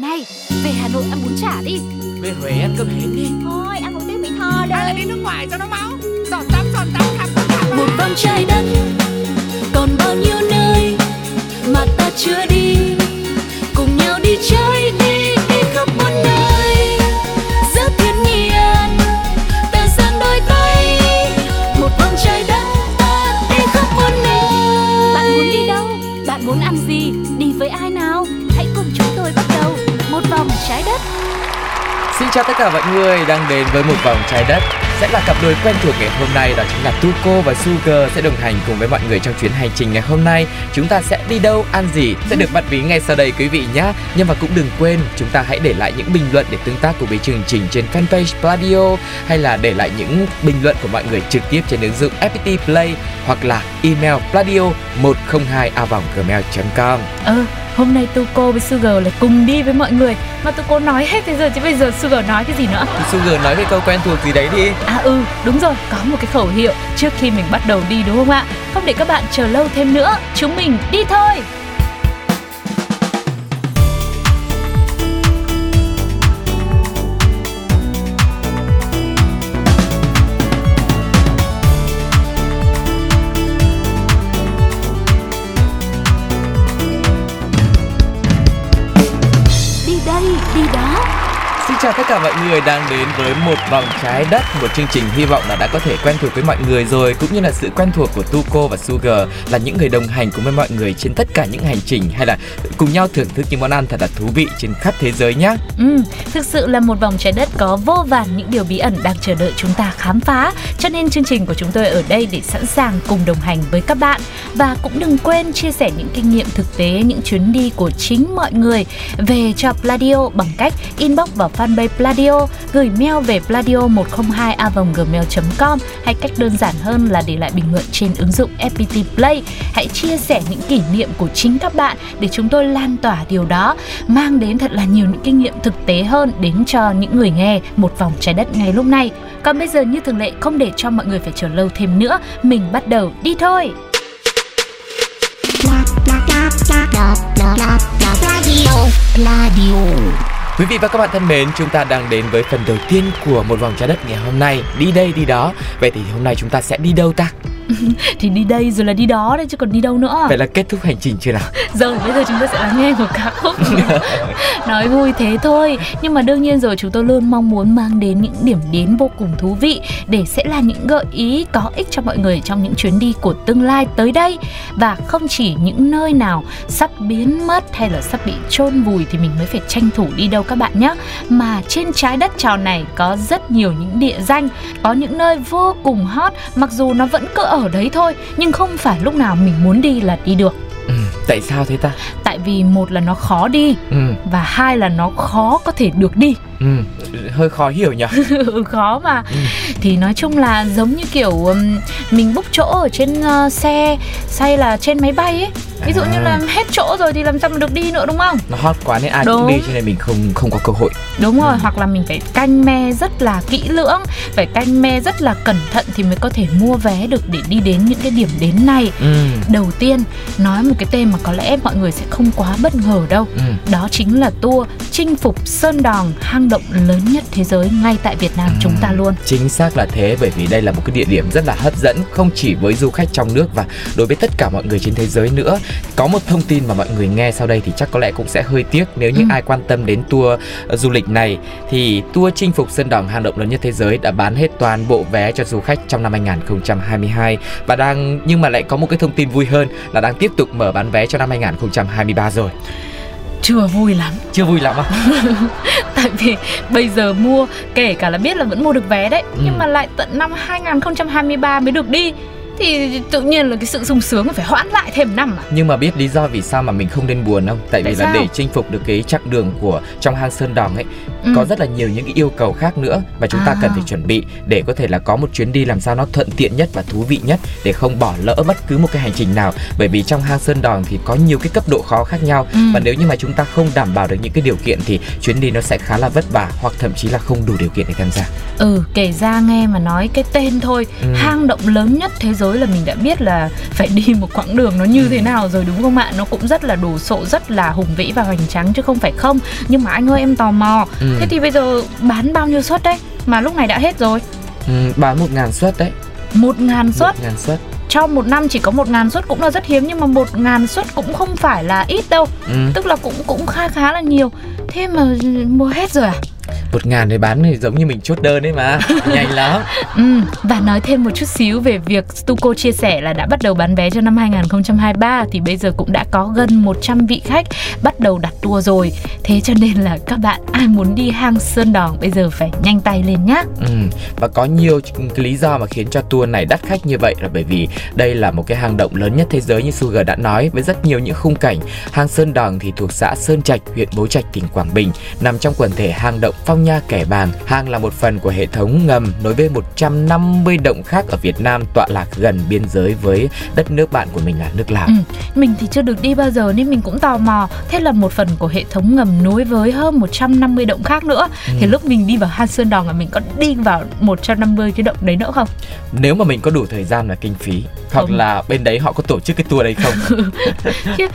Này, về Hà Nội ăn bún chả đi. Về Huế ăn cơm hến đi. Thôi ăn một tiếng Mỹ Tho Hay là đây. đi nước ngoài cho nó máu? Giọt tắm giọt tắm khắp khắp khắp Một vòng trái đất Còn bao nhiêu nơi Mà ta chưa đi chào tất cả mọi người đang đến với một vòng trái đất. Sẽ là cặp đôi quen thuộc ngày hôm nay đó chính là Tuko và Sugar sẽ đồng hành cùng với mọi người trong chuyến hành trình ngày hôm nay. Chúng ta sẽ đi đâu ăn gì sẽ được bật mí ngay sau đây quý vị nhé nhưng mà cũng đừng quên chúng ta hãy để lại những bình luận để tương tác cùng với chương trình trên fanpage Pladio hay là để lại những bình luận của mọi người trực tiếp trên ứng dụng FPT Play hoặc là email pladio 102 a gmail.com Ừ, ờ, hôm nay Tuko với Sugar lại cùng đi với mọi người. Mà Tuko nói hết thế giờ chứ bây giờ Sugar nói cái gì nữa? Sugar nói cái câu quen thuộc gì đấy đi. À ừ, đúng rồi, có một cái khẩu hiệu trước khi mình bắt đầu đi đúng không ạ? Không để các bạn chờ lâu thêm nữa, chúng mình đi thôi tất cả mọi người đang đến với một vòng trái đất Một chương trình hy vọng là đã có thể quen thuộc với mọi người rồi Cũng như là sự quen thuộc của Tuco và Sugar Là những người đồng hành cùng với mọi người trên tất cả những hành trình Hay là cùng nhau thưởng thức những món ăn thật là thú vị trên khắp thế giới nhé Ừ, thực sự là một vòng trái đất có vô vàn những điều bí ẩn đang chờ đợi chúng ta khám phá. Cho nên chương trình của chúng tôi ở đây để sẵn sàng cùng đồng hành với các bạn. Và cũng đừng quên chia sẻ những kinh nghiệm thực tế, những chuyến đi của chính mọi người Về cho Pladio bằng cách inbox vào fanpage Pladio, Gửi mail về pladio102a gmail.com Hay cách đơn giản hơn là để lại bình luận trên ứng dụng FPT Play. Hãy chia sẻ những kỷ niệm của chính các bạn để chúng tôi lan tỏa điều đó, Mang đến thật là nhiều những kinh nghiệm thực tế hơn đến cho những người nghe một vòng trái đất ngay lúc này. Còn bây giờ như thường lệ, không để cho mọi người phải chờ lâu thêm nữa, Mình bắt đầu đi thôi. Quý vị và các bạn thân mến, chúng ta đang đến với phần đầu tiên của một vòng trái đất ngày hôm nay Đi đây đi đó Vậy thì hôm nay chúng ta sẽ đi đâu ta? Thì đi đây rồi là đi đó đấy chứ còn đi đâu nữa. Vậy là kết thúc hành trình chưa nào? Rồi bây giờ chúng ta sẽ lắng nghe một ca khúc. Nói vui thế thôi Nhưng mà đương nhiên rồi chúng tôi luôn mong muốn mang đến những điểm đến vô cùng thú vị Để sẽ là những gợi ý có ích cho mọi người trong những chuyến đi của tương lai tới đây. Và không chỉ những nơi nào sắp biến mất hay là sắp bị chôn vùi thì mình mới phải tranh thủ đi đâu các bạn nhé. Mà trên trái đất tròn này có rất nhiều những địa danh Có những nơi vô cùng hot mặc dù nó vẫn cứ ở đấy thôi Nhưng không phải lúc nào mình muốn đi là đi được. Ừ, tại sao thế ta? tại vì một là nó khó đi Ừ, và hai là nó khó có thể được đi. Ừ, hơi khó hiểu nhỉ? Ừ, khó mà. Thì nói chung là giống như kiểu um, mình book chỗ ở trên uh, xe hay là trên máy bay ấy ví dụ như À. là hết chỗ rồi thì làm sao mà được đi nữa đúng không Nó hot quá nên ai cũng Đúng. đi cho nên mình không không có cơ hội đúng rồi hoặc là mình phải canh me rất là kỹ lưỡng phải canh me rất là cẩn thận thì mới có thể mua vé được để đi đến những cái điểm đến này Ừ, đầu tiên nói một cái tên mà có lẽ mọi người sẽ không quá bất ngờ đâu ừ. đó chính là tour chinh phục sơn đòn hang động lớn nhất thế giới ngay tại Việt Nam chúng ta luôn. Chính xác là thế bởi vì đây là một cái địa điểm rất là hấp dẫn không chỉ với du khách trong nước và đối với tất cả mọi người trên thế giới nữa. Có một thông tin mà mọi người nghe sau đây thì chắc có lẽ cũng sẽ hơi tiếc nếu như Ừ. ai quan tâm đến tour ờ, du lịch này thì tour chinh phục sơn đòn hang động lớn nhất thế giới đã bán hết toàn bộ vé cho du khách trong năm 2022 và đang nhưng mà lại có một cái thông tin vui hơn là đang tiếp tục mở bán vé cho năm 2023 rồi. Chưa vui lắm Chưa vui lắm à? Tại vì bây giờ mua Kể cả là biết là vẫn mua được vé đấy Ừ. Nhưng mà lại tận năm 2023 mới được đi Thì tự nhiên là cái sự sung sướng phải hoãn lại thêm năm à Nhưng mà biết lý do vì sao mà mình không nên buồn không? Tại vì Tại là sao? để chinh phục được cái chặng đường của trong hang Sơn Đòn ấy Ừ. có rất là nhiều những cái yêu cầu khác nữa và chúng ta À. cần phải chuẩn bị để có thể là có một chuyến đi làm sao nó thuận tiện nhất và thú vị nhất để không bỏ lỡ bất cứ một cái hành trình nào. Bởi vì trong hang Sơn Đòn thì có nhiều cái cấp độ khó khác nhau Ừ. và nếu như mà chúng ta không đảm bảo được những cái điều kiện thì chuyến đi nó sẽ khá là vất vả hoặc thậm chí là không đủ điều kiện để tham gia. Ừ kể ra nghe mà nói cái tên thôi Ừ. Hang động lớn nhất thế giới giới là mình đã biết là phải đi một quãng đường nó như thế nào rồi đúng không ạ? Nó cũng rất là đồ sộ rất là hùng vĩ và hoành tráng chứ không phải không. Nhưng mà anh ơi em tò mò. Ừ. thế thì bây giờ bán bao nhiêu suất đấy? Mà lúc này đã hết rồi. Ừ, bán một ngàn suất đấy. Một ngàn suất? Một ngàn suất. Trong một năm chỉ có một ngàn suất cũng là rất hiếm nhưng mà một ngàn suất cũng không phải là ít đâu. Ừ. tức là cũng cũng khá khá là nhiều. Thế mà mua hết rồi à một ngàn để bán thì giống như mình chốt đơn đấy mà nhanh lắm Ừ, và nói thêm một chút xíu về việc Stuco chia sẻ là đã bắt đầu bán vé cho năm 2023 thì bây giờ cũng đã có gần 100 vị khách bắt đầu đặt tour rồi. Thế cho nên là các bạn ai muốn đi hang Sơn Đòn bây giờ phải nhanh tay lên nhá. Ừ, và có nhiều cái lý do mà khiến cho tour này đắt khách như vậy là bởi vì đây là một cái hang động lớn nhất thế giới như Sugar đã nói với rất nhiều những khung cảnh. Hang Sơn Đòn thì thuộc xã Sơn Trạch, huyện Bố Trạch, tỉnh Quảng Bình, nằm trong quần thể hang động Phong Nha Kẻ Bàng. Hang là một phần của hệ thống ngầm nối với 150 động khác ở Việt Nam tọa lạc gần biên giới với đất nước bạn của mình là nước Lào. Ừ, mình thì chưa được đi bao giờ nên mình cũng tò mò. Thế là một phần của hệ thống ngầm nối với hơn 150 động khác nữa. Thì lúc mình đi vào hang Sơn Đòn là mình có đi vào 150 cái động đấy nữa không? Nếu mà mình có đủ thời gian và kinh phí hoặc Không. là bên đấy họ có tổ chức cái tour đấy không?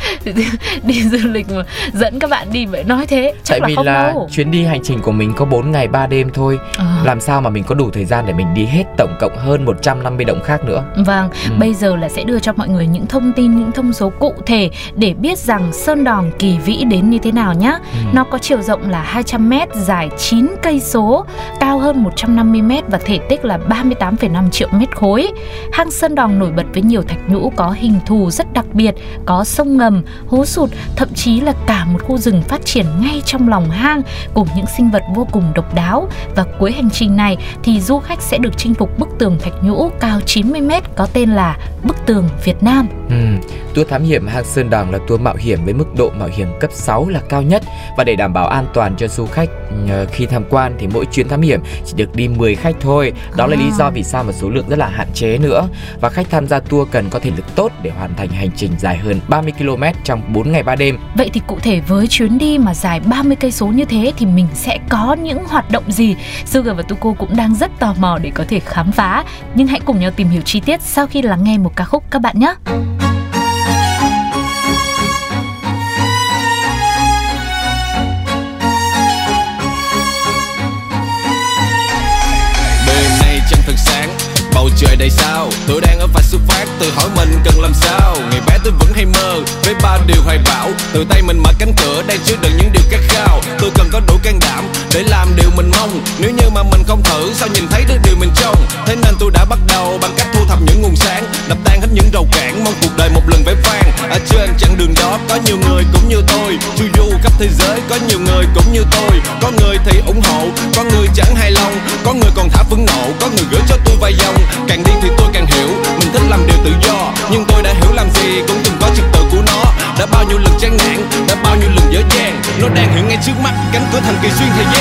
Đi du lịch mà dẫn các bạn đi vậy nói thế chắc Tại là vì không là đâu. chuyến đi hành trình của mình có 4 ngày 3 đêm thôi Ờ. Làm sao mà mình có đủ thời gian để mình đi hết tổng cộng hơn 150 động khác nữa Vâng, Ừ. bây giờ là sẽ đưa cho mọi người những thông tin, những thông số cụ thể để biết rằng Sơn Đòn kỳ vĩ đến như thế nào nhá. Ừ. Nó có chiều rộng là 200 m, dài 9 cây số, cao hơn 150 m và thể tích là 38,5 triệu mét khối. Hang Sơn Đòn nổi bật với nhiều thạch nhũ có hình thù rất đặc biệt, có sông ngầm, hố sụt, thậm chí là cả một khu rừng phát triển ngay trong lòng hang cùng những sinh vật vô cùng độc đáo. Và cuối hành trình này thì du khách sẽ được chinh phục bức tường thạch nhũ cao 90 m có tên là bức tường Việt Nam. Ừ. Tour thám hiểm hang Sơn Đòn là tour mạo hiểm với mức độ mạo hiểm cấp 6 là cao nhất và để đảm bảo an toàn cho du khách ờ, khi tham quan thì mỗi chuyến thám hiểm chỉ được đi 10 khách thôi. Đó là À. lý do vì sao mà số lượng rất là hạn chế nữa. Và khách tham gia tour cần có thể lực tốt để hoàn thành hành trình dài hơn 30 km trong 4 ngày 3 đêm. Vậy thì cụ thể với chuyến đi mà dài 30 cây số như thế thì mình sẽ có những hoạt động gì? Sugar và Tuko cũng đang rất tò mò để có thể khám phá. Nhưng hãy cùng nhau tìm hiểu chi tiết sau khi lắng nghe một ca khúc các bạn nhé. Bầu trời đầy sao? Tôi đang ở vạch xuất phát tự hỏi mình cần làm sao? Ngày bé tôi vẫn hay mơ với ba điều hoài bão. Từ tay mình mở cánh cửa, đang chứa đựng những điều khát khao. Tôi cần có đủ can đảm để làm điều mình mong. Nếu như mà mình không thử, sao nhìn thấy được điều mình trông? Thế nên tôi đã bắt đầu bằng cách thu thập những nguồn sáng, đập tan hết những rào cản, mong cuộc đời một lần vẻ vang. Ở trên chặng đường đó có nhiều người cũng như tôi. Chu du khắp thế giới có nhiều người cũng như tôi. Có người thì ủng hộ, có người chẳng hài lòng. Có người còn thả phẫn nộ, có người gửi cho tôi vài dòng. Mắt thần kỳ xuyên thời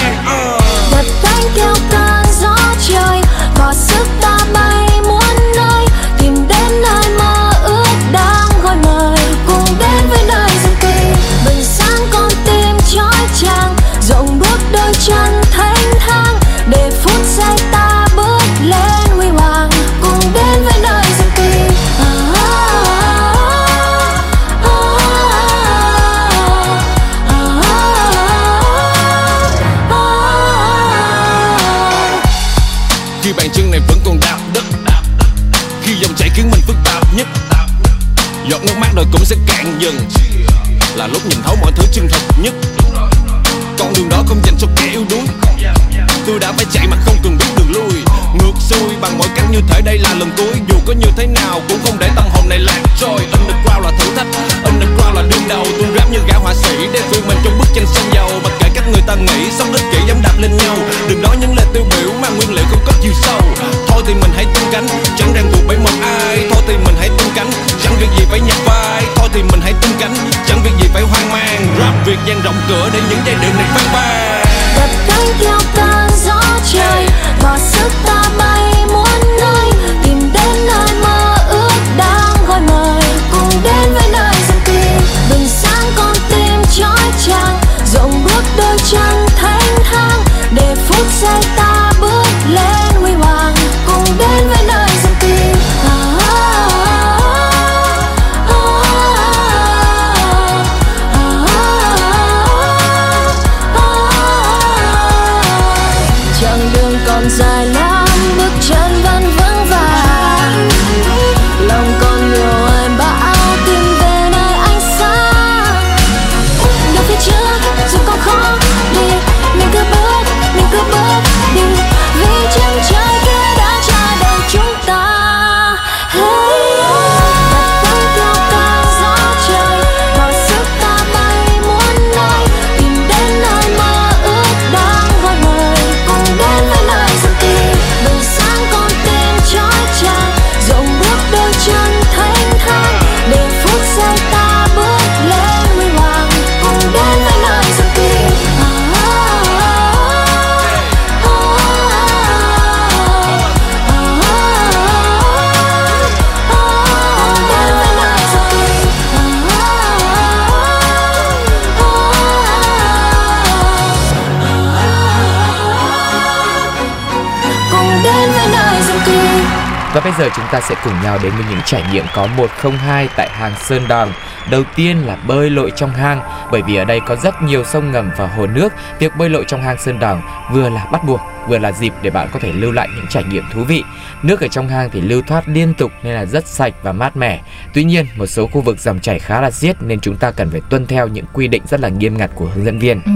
bây giờ chúng ta sẽ cùng nhau đến với những trải nghiệm có 102 tại hang Sơn Đòn. Đầu tiên là bơi lội trong hang, bởi vì ở đây có rất nhiều sông ngầm và hồ nước. Việc bơi lội trong hang Sơn Đòn vừa là bắt buộc, vừa là dịp để bạn có thể lưu lại những trải nghiệm thú vị. Nước ở trong hang thì lưu thoát liên tục nên là rất sạch và mát mẻ. Tuy nhiên, một số khu vực dòng chảy khá là xiết nên chúng ta cần phải tuân theo những quy định rất là nghiêm ngặt của hướng dẫn viên. Ừ,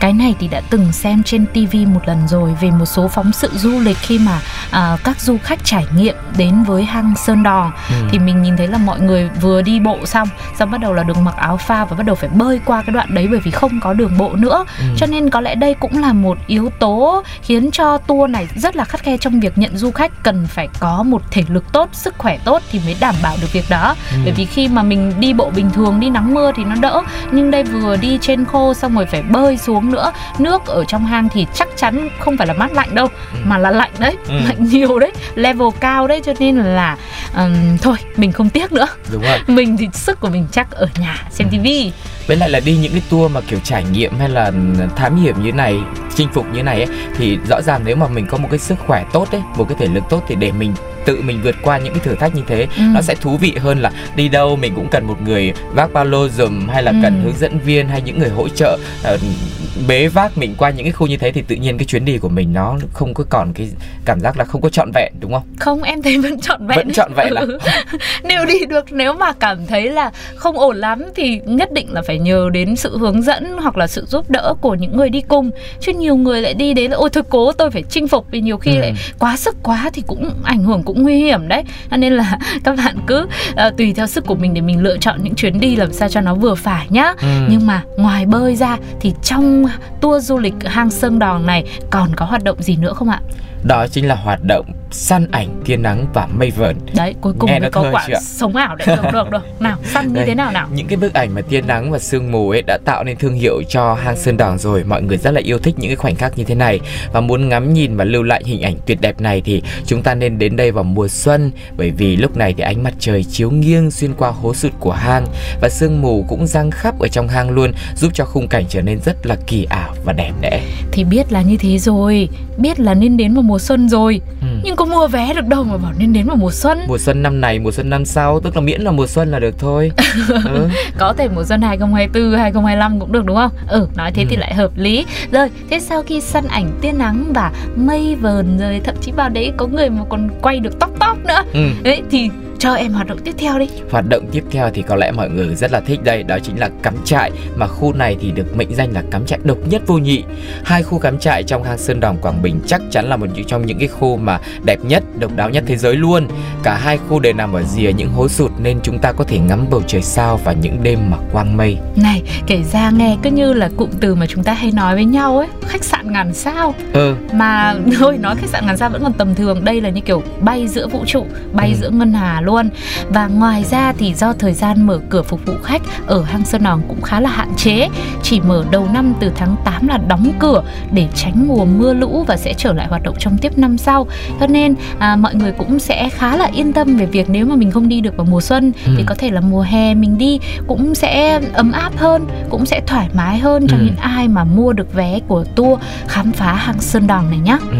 cái này thì đã từng xem trên TV một lần rồi về một số phóng sự du lịch khi mà à, các du khách trải nghiệm đến với hang Sơn Đòn Ừ. thì mình nhìn thấy là mọi người vừa đi bộ xong xong bắt đầu là được mặc áo phao và bắt đầu phải bơi qua cái đoạn đấy bởi vì không có đường bộ nữa Ừ. cho nên có lẽ đây cũng là một yếu tố khiến cho tour này rất là khắt khe trong việc nhận du khách cần phải có một thể lực tốt sức khỏe tốt thì mới đảm bảo được việc đó Ừ. bởi vì khi mà mình đi bộ bình thường đi nắng mưa thì nó đỡ nhưng đây vừa đi trên khô xong rồi phải bơi xuống nữa nước ở trong hang thì chắc chắn không phải là mát lạnh đâu Ừ. mà là lạnh đấy Ừ. lạnh nhiều đấy level cao đấy cho nên là ừm, thôi mình không tiếc nữa Đúng rồi. mình thì sức của mình chắc ở nhà xem Ừ. tivi Với lại là đi những cái tour mà kiểu trải nghiệm hay là thám hiểm như này, chinh phục như này ấy, thì rõ ràng nếu mà mình có một cái sức khỏe tốt ấy, một cái thể lực tốt thì để mình tự mình vượt qua những cái thử thách như thế Ừ. nó sẽ thú vị hơn là đi đâu mình cũng cần một người vác ba lô dùm hay là Ừ. cần hướng dẫn viên hay những người hỗ trợ ờ, bế vác mình qua những cái khu như thế thì tự nhiên cái chuyến đi của mình nó không có còn cái cảm giác là không có trọn vẹn đúng không? không em thấy vẫn trọn vẹn Vẫn trọn vẹn à? Ừ. nếu đi được nếu mà cảm thấy là không ổn lắm thì nhất định là phải nhờ đến sự hướng dẫn hoặc là sự giúp đỡ của những người đi cùng chứ nhiều người lại đi đến là ôi thôi cố tôi phải chinh phục vì nhiều khi Ừ. lại quá sức quá thì cũng ảnh hưởng cũng nguy hiểm đấy cho nên là các bạn cứ ờ, tùy theo sức của mình để mình lựa chọn những chuyến đi làm sao cho nó vừa phải nhá Ừ. nhưng mà ngoài bơi ra thì trong tour du lịch hang Sơn Đòn này còn có hoạt động gì nữa không ạ? Đó chính là hoạt động săn ảnh tia nắng và mây vờn. Đấy cuối cùng Nghe mới có quả sống ảo đấy. Được được được. Nào săn như Đây, thế nào nào? Những cái bức ảnh mà tia nắng và sương mù ấy đã tạo nên thương hiệu cho hang Sơn Đòn rồi. Mọi người rất là yêu thích những cái khoảnh khắc như thế này. Và muốn ngắm nhìn và lưu lại hình ảnh tuyệt đẹp này thì chúng ta nên đến đây vào mùa xuân. Bởi vì lúc này thì ánh mặt trời chiếu nghiêng xuyên qua hố sụt của hang. Và sương mù cũng răng khắp ở trong hang luôn giúp cho khung cảnh trở nên rất là kỳ ảo và đẹp đẽ. thì biết là như thế rồi. Biết là nên đến vào mùa xuân rồi. Ừ. nhưng có mua vé được đâu mà bảo nên đến vào mùa xuân Mùa xuân năm này, mùa xuân năm sau tức là miễn là mùa xuân là được thôi. ừ. có thể mùa xuân 2024 2025 cũng được đúng không ừ nói thế thì Ừ. lại hợp lý rồi thế sau khi săn ảnh tia nắng và mây vờn rồi thậm chí vào đấy có người mà còn quay được tóc tóc nữa Ừ. đấy thì cho em hoạt động tiếp theo đi. Hoạt động tiếp theo thì có lẽ mọi người rất là thích đây Đó chính là cắm trại. Mà khu này thì được mệnh danh là cắm trại độc nhất vô nhị. Hai khu cắm trại trong hang Sơn Đòn Quảng Bình Chắc chắn là một trong những cái khu mà đẹp nhất, độc đáo nhất thế giới luôn. Cả hai khu đều nằm ở rìa những hố sụt Nên chúng ta có thể ngắm bầu trời sao và những đêm mà quang mây. Này kể ra nghe cứ như là cụm từ mà chúng ta hay nói với nhau ấy khách sạn ngàn sao. Ừ, mà thôi nói khách sạn ngàn sao vẫn còn tầm thường. Đây là như kiểu bay giữa vũ trụ bay Ừ. giữa ngân hà luôn và ngoài ra thì do thời gian mở cửa phục vụ khách ở hang sơn đòn cũng khá là hạn chế chỉ mở đầu năm từ tháng 8 là đóng cửa để tránh mùa mưa lũ và sẽ trở lại hoạt động trong tiếp năm sau cho nên à, mọi người cũng sẽ khá là yên tâm về việc nếu mà mình không đi được vào mùa xuân Ừ. thì có thể là mùa hè mình đi cũng sẽ ấm áp hơn cũng sẽ thoải mái hơn cho Ừ. những ai mà mua được vé của tour khám phá hang sơn đòn này nhá ừ.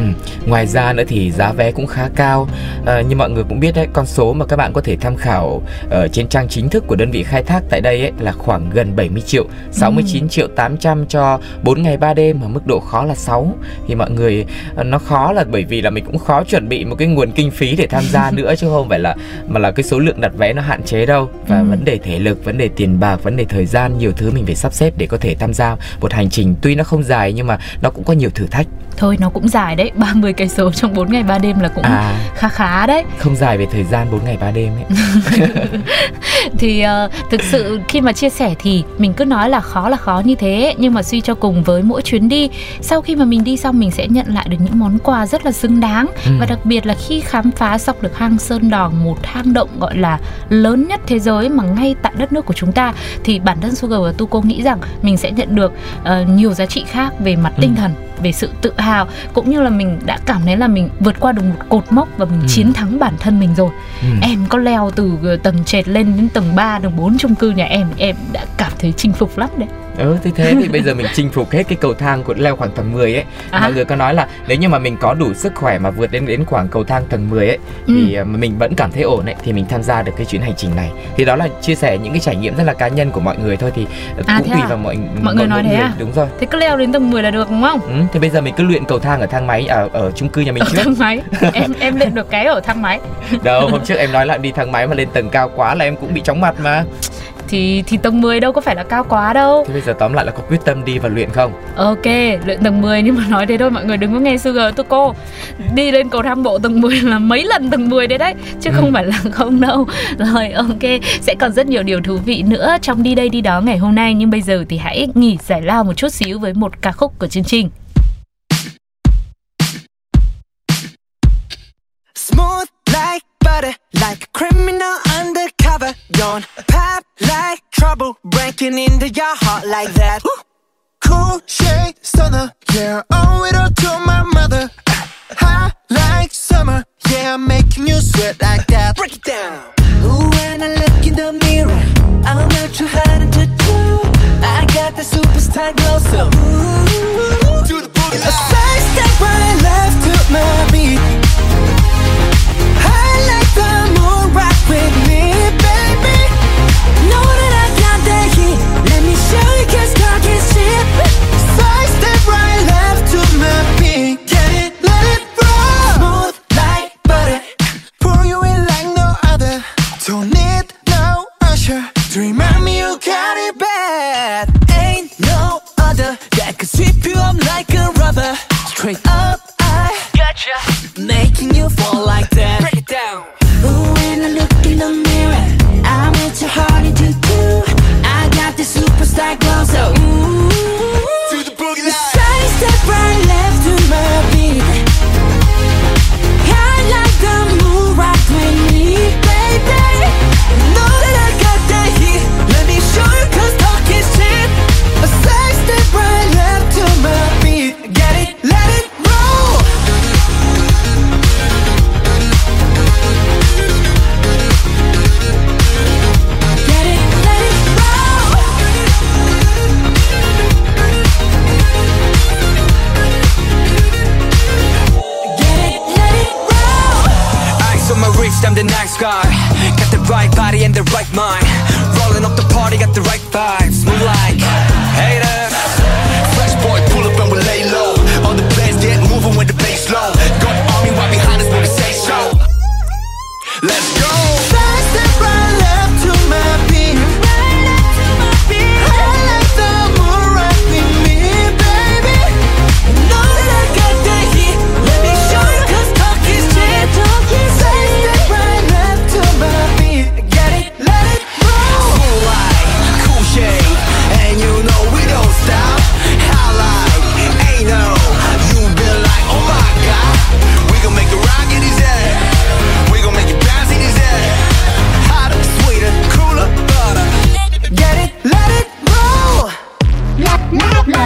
Ngoài ra nữa thì giá vé cũng khá cao à, Như mọi người cũng biết đấy Con số mà các bạn bạn có thể tham khảo ở trên trang chính thức của đơn vị khai thác tại đây ấy, là khoảng gần 70 triệu, 69 triệu 800 cho 4 ngày 3 đêm mà mức độ khó là 6. Thì mọi người ờ, nó khó là bởi vì là mình cũng khó chuẩn bị một cái nguồn kinh phí để tham gia nữa chứ không phải là mà là cái số lượng đặt vé nó hạn chế đâu và Ừ. vấn đề thể lực, vấn đề tiền bạc, vấn đề thời gian nhiều thứ mình phải sắp xếp để có thể tham gia một hành trình tuy nó không dài nhưng mà nó cũng có nhiều thử thách. Thôi nó cũng dài đấy, 30 cây số trong 4 ngày 3 đêm là cũng À khá khá đấy. không dài về thời gian 4 ngày 3 đêm ấy. thì ờ, thực sự khi mà chia sẻ thì mình cứ nói là khó là khó như thế nhưng mà suy cho cùng với mỗi chuyến đi sau khi mà mình đi xong mình sẽ nhận lại được những món quà rất là xứng đáng Ừ. và đặc biệt là khi khám phá dọc được hang sơn đòn một hang động gọi là lớn nhất thế giới mà ngay tại đất nước của chúng ta thì bản thân Sugar và Tuko nghĩ rằng mình sẽ nhận được ờ, nhiều giá trị khác về mặt tinh Ừ. thần về sự tự hào cũng như là mình đã cảm thấy là mình vượt qua được một cột mốc và mình Ừ. chiến thắng bản thân mình rồi Ừ. em có leo từ ờ, tầng trệt lên đến tầng 3, tầng 4 chung cư nhà em em đã cảm thấy chinh phục lắm đấy Ừ thì thế thì bây giờ mình chinh phục hết cái cầu thang của leo khoảng tầng 10 ấy. À. Mọi người có nói là nếu như mà mình có đủ sức khỏe mà vượt đến đến khoảng cầu thang tầng 10 ấy Ừ. thì ờ, mà mình vẫn cảm thấy ổn ấy thì mình tham gia được cái chuyến hành trình này. Thì đó là chia sẻ những cái trải nghiệm rất là cá nhân của mọi người thôi thì ờ, À, cũng thế tùy à? vào mọi Mọi người nói thế à? Đúng rồi. thế cứ leo đến tầng 10 là được đúng không Ừ, thì bây giờ mình cứ luyện cầu thang ở thang máy ở ở chung cư nhà mình ở trước. thang máy em em luyện được cái ở thang máy Đâu, hôm trước em nói là đi thang máy mà lên tầng cao quá là em cũng bị chóng mặt mà. Thì thì tầng 10 đâu có phải là cao quá đâu Thế bây giờ tóm lại là có quyết tâm đi và luyện không? ok luyện tầng 10 nhưng mà nói thế thôi mọi người đừng có nghe Sugar tôi cô đi lên cầu thang bộ tầng 10 là mấy lần tầng 10 đấy đấy chứ Ừ. không phải là không đâu rồi ok sẽ còn rất nhiều điều thú vị nữa trong đi đây đi đó ngày hôm nay nhưng bây giờ thì hãy nghỉ giải lao một chút xíu với một ca khúc của chương trình Smooth like butter, like a criminal trouble, breaking into your heart like that. Cool shade stunner, yeah, owe it all to my mother. High like summer, yeah, I'm making you sweat like that. Break it down. Ooh, when I look in the mirror, I'm not too hard to do. I got the superstar glow, so ooh, do the boogie. A side step right left to my beat. Rubber. Straight up, I gotcha. Making you fall like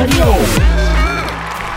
Roll.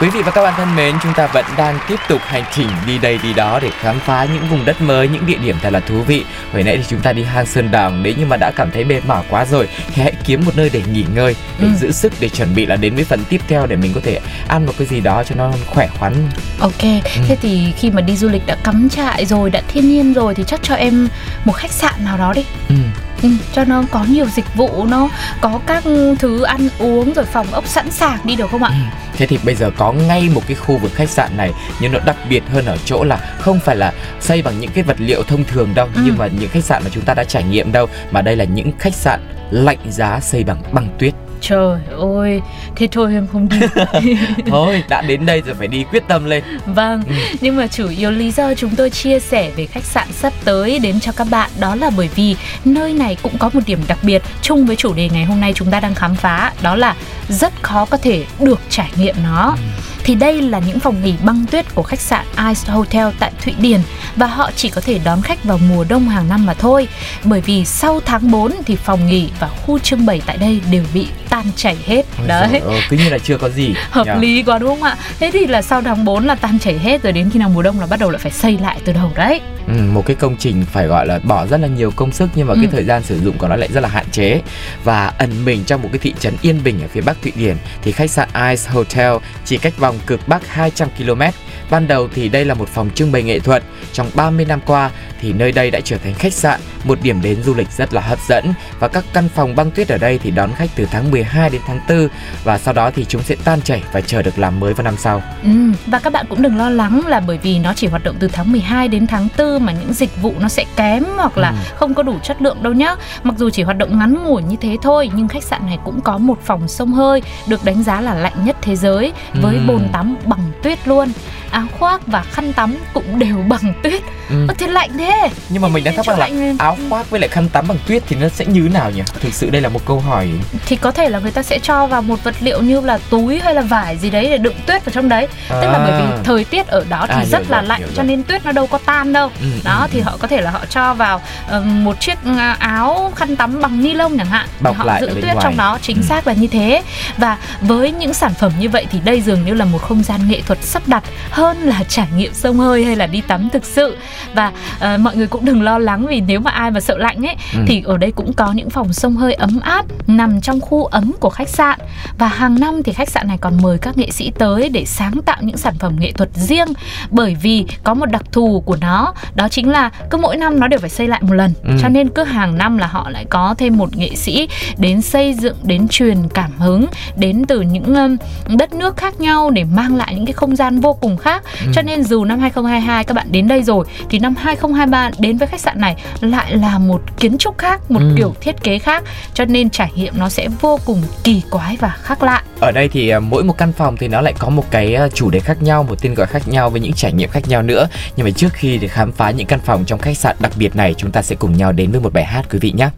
Quý vị và các bạn thân mến, chúng ta vẫn đang tiếp tục hành trình đi đây đi đó để khám phá những vùng đất mới, những địa điểm thật là thú vị. Hồi nãy thì chúng ta đi hang Sơn Đòn, nếu như mà đã cảm thấy mệt mỏi quá rồi thì hãy kiếm một nơi để nghỉ ngơi, để Ừ. giữ sức để chuẩn bị là đến với phần tiếp theo để mình có thể ăn một cái gì đó cho nó khỏe khoắn. Ok, thế thì khi mà đi du lịch đã cắm trại rồi, đã thiên nhiên rồi thì chắc cho em một khách sạn nào đó đi. Ừ. Ừ, cho nó có nhiều dịch vụ, nó có các thứ ăn uống rồi phòng ốc sẵn sàng đi được không ạ? Thế thì bây giờ có ngay một cái khu vực khách sạn này nhưng nó đặc biệt hơn ở chỗ là không phải là xây bằng những cái vật liệu thông thường đâu Ừ. nhưng mà những khách sạn mà chúng ta đã trải nghiệm đâu mà đây là những khách sạn lạnh giá xây bằng băng tuyết. Trời ơi, thế thôi em không đi. Thôi, đã đến đây rồi phải đi quyết tâm lên. Vâng, nhưng mà chủ yếu lý do chúng tôi chia sẻ về khách sạn sắp tới đến cho các bạn đó là bởi vì nơi này cũng có một điểm đặc biệt chung với chủ đề ngày hôm nay chúng ta đang khám phá đó là rất khó có thể được trải nghiệm nó. Thì đây là những phòng nghỉ băng tuyết của khách sạn Ice Hotel tại Thụy Điển và họ chỉ có thể đón khách vào mùa đông hàng năm mà thôi. Bởi vì sau tháng 4 thì phòng nghỉ và khu trưng bày tại đây đều bị tan chảy hết. Ôi Đấy ơi, cứ như là chưa có gì. hợp nhờ. lý quá đúng không ạ thế thì là sau tháng 4 là tan chảy hết rồi đến khi nào mùa đông là bắt đầu lại phải xây lại từ đầu đấy Ừ, một cái công trình phải gọi là bỏ rất là nhiều công sức nhưng mà cái Ừ. thời gian sử dụng của nó lại rất là hạn chế và ẩn mình trong một cái thị trấn yên bình ở phía bắc Thụy Điển thì khách sạn Ice Hotel chỉ cách vòng cực bắc 200 km. Ban đầu thì đây là một phòng trưng bày nghệ thuật. Trong 30 năm qua thì nơi đây đã trở thành khách sạn, một điểm đến du lịch rất là hấp dẫn và các căn phòng băng tuyết ở đây thì đón khách từ tháng 12 đến tháng 4 và sau đó thì chúng sẽ tan chảy và chờ được làm mới vào năm sau. ừ. và các bạn cũng đừng lo lắng là bởi vì nó chỉ hoạt động từ tháng 12 đến tháng 4 mà những dịch vụ nó sẽ kém hoặc là Ừ. không có đủ chất lượng đâu nhá mặc dù chỉ hoạt động ngắn ngủi như thế thôi nhưng khách sạn này cũng có một phòng sông hơi được đánh giá là lạnh nhất thế giới với Ừ. bồn tắm bằng tuyết luôn áo khoác và khăn tắm cũng đều bằng tuyết Ừ. Ơ, thế lạnh thế Nhưng mà mình đang thắc mắc là lạnh lên. áo khoác với lại khăn tắm bằng tuyết thì nó sẽ như thế nào nhỉ? Thực sự đây là một câu hỏi thì có thể là người ta sẽ cho vào một vật liệu như là túi hay là vải gì đấy để đựng tuyết vào trong đấy tức là bởi vì thời tiết ở đó thì À, rất là rồi, lạnh hiểu cho nên tuyết nó đâu có tan đâu Ừ, đó ừ, thì ừ. họ có thể là họ cho vào ờ, một chiếc à, áo khăn tắm bằng ni lông chẳng hạn Bọc họ lại giữ tuyết ngoài. trong đó chính Ừ. xác là như thế và với những sản phẩm như vậy thì đây dường như là một không gian nghệ thuật sắp đặt hơn là trải nghiệm sông hơi hay là đi tắm thực sự và ờ, mọi người cũng đừng lo lắng vì nếu mà ai mà sợ lạnh ấy Ừ. thì ở đây cũng có những phòng sông hơi ấm áp nằm trong khu ấm của khách sạn và hàng năm thì khách sạn này còn mời các nghệ sĩ tới để sáng tạo những sản phẩm nghệ thuật riêng bởi vì có một đặc thù của nó đó chính là cứ mỗi năm nó đều phải xây lại một lần Ừ. cho nên cứ hàng năm là họ lại có thêm một nghệ sĩ đến xây dựng đến truyền cảm hứng đến từ những um, đất nước khác nhau để mang lại những cái không gian vô cùng khác Ừ. cho nên dù năm 2022 các bạn đến đây rồi thì năm 2023 đến với khách sạn này lại là một kiến trúc khác một Ừ. kiểu thiết kế khác cho nên trải nghiệm nó sẽ vô cùng kỳ quái và khác lạ Ở đây thì à, mỗi một căn phòng thì nó lại có một cái à, chủ đề khác nhau, một tên gọi khác nhau với những trải nghiệm khác nhau nữa. Nhưng mà trước khi để khám phá những căn phòng trong khách sạn đặc biệt này, chúng ta sẽ cùng nhau đến với một bài hát quý vị nhé.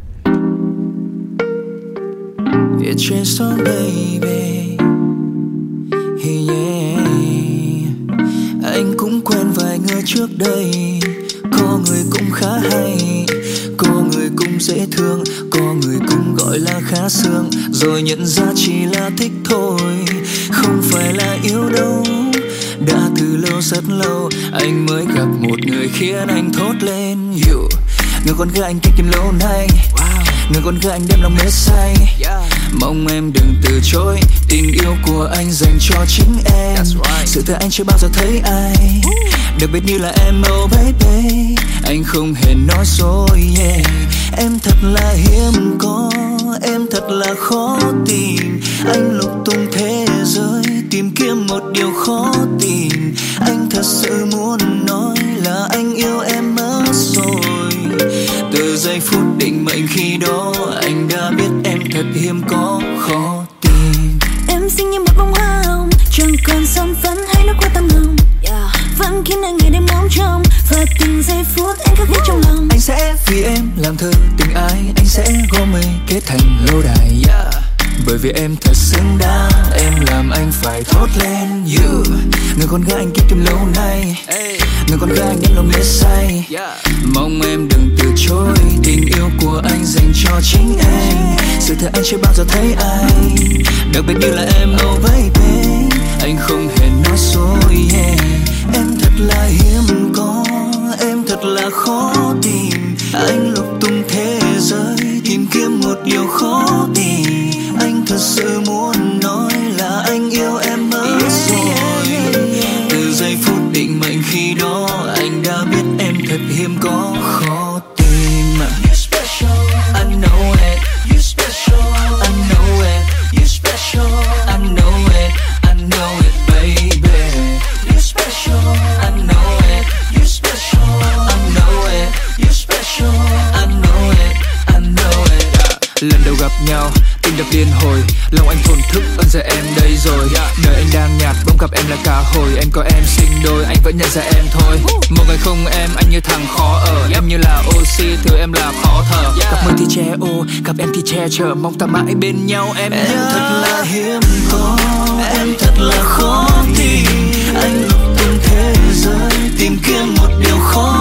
It's just so baby yeah. Trước đây. Có người cũng khá hay Có người cũng dễ thương Có người cũng gọi là khá sương Rồi nhận ra chỉ là thích thôi Không phải là yêu đâu. Đã từ lâu rất lâu Anh mới gặp một người khiến anh thốt lên you. Người con gái anh thích tìm lâu nay. Người con gái anh đem lòng mê say Mong em đừng từ chối Tình yêu của anh dành cho chính em. Sự thật anh chưa bao giờ thấy ai. Đặc biệt như là em oh baby Anh không hề nói dối yeah. Em thật là hiếm có Em thật là khó tìm. Anh lục tung thế giới Tìm kiếm một điều khó tìm. Anh thật sự muốn nói là anh yêu em mất rồi. Từ giây phút định mệnh khi đó anh đã biết em thật hiếm có khó tìm Em xinh như một bông hoa hồng Chẳng còn son phấn hay nước qua tâm hồng Vẫn khiến anh ngày đêm ngóng trông Và từng giây phút anh khắc ghi trong lòng. Anh sẽ vì em làm thơ tình ai anh sẽ gom mây kết thành lâu đài. Yeah. bởi vì em thật xứng đáng em làm anh phải thốt lên. You người con gái anh kiếp tìm lâu nay. Người con gái anh lòng mê say. Mong em đừng từ chối tình yêu của anh dành cho chính em. Sự thật anh chưa bao giờ thấy ai, đặc biệt như là em oh baby anh không hề nói dối hè. Em thật là hiếm có, em thật là khó tìm. Anh lục tung thế giới, tìm kiếm một điều khó tìm. Anh thật sự muốn nói là anh yêu em mất rồi. Từ giây phút định mệnh khi đó, anh đã biết em thật hiếm có, khó vẫn nhận ra em thôi. Một ngày không em anh như thằng khó ở. Em như là oxy thứ em là khó thở. Gặp mưa thì che ô Gặp em thì che chở. Mong ta mãi bên nhau em Em nhớ. thật là hiếm có Em thật là khó tìm. Anh lục tung thế giới Tìm kiếm một điều khó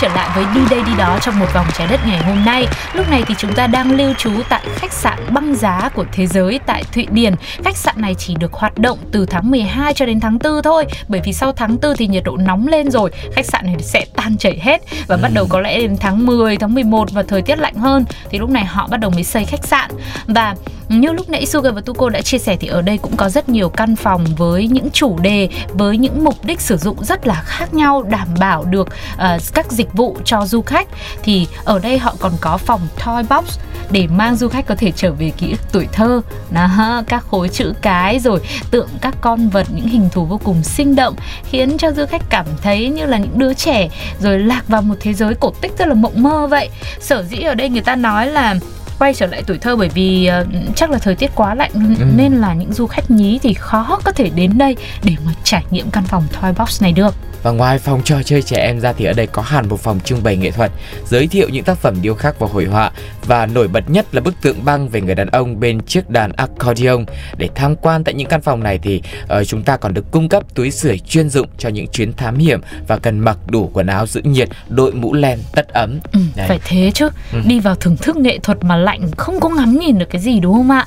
trở lại với đi đây đi đó trong một vòng trái đất ngày hôm nay. Lúc này thì chúng ta đang lưu trú tại khách sạn băng giá của thế giới tại Thụy Điển. Khách sạn này chỉ được hoạt động từ tháng 12 cho đến tháng 4 thôi, bởi vì sau tháng 4 thì nhiệt độ nóng lên rồi, khách sạn này sẽ tan chảy hết và bắt đầu có lẽ đến tháng 10, tháng 11 và thời tiết lạnh hơn thì lúc này họ bắt đầu mới xây khách sạn. Và như lúc nãy Sugar và Tuko đã chia sẻ thì ở đây cũng có rất nhiều căn phòng với những chủ đề, với những mục đích sử dụng rất là khác nhau, đảm bảo được uh, các dịch vụ cho du khách. Thì ở đây họ còn có phòng toy box để mang du khách có thể trở về ký ức tuổi thơ đó, các khối chữ cái rồi tượng các con vật những hình thù vô cùng sinh động khiến cho du khách cảm thấy như là những đứa trẻ rồi lạc vào một thế giới cổ tích rất là mộng mơ vậy sở dĩ ở đây người ta nói là quay trở lại tuổi thơ bởi vì ờ, chắc là thời tiết quá lạnh nên là những du khách nhí thì khó có thể đến đây để mà trải nghiệm căn phòng toy box này được Và ngoài phòng trò chơi trẻ em ra thì ở đây có hẳn một phòng trưng bày nghệ thuật giới thiệu những tác phẩm điêu khắc và hội họa và nổi bật nhất là bức tượng băng về người đàn ông bên chiếc đàn accordion. Để tham quan tại những căn phòng này thì ờ, chúng ta còn được cung cấp túi sưởi chuyên dụng cho những chuyến thám hiểm và cần mặc đủ quần áo giữ nhiệt, đội mũ len tất ấm. Ừ, Đấy. phải thế chứ đi vào thưởng thức nghệ thuật mà lạnh không có ngắm nhìn được cái gì đúng không ạ?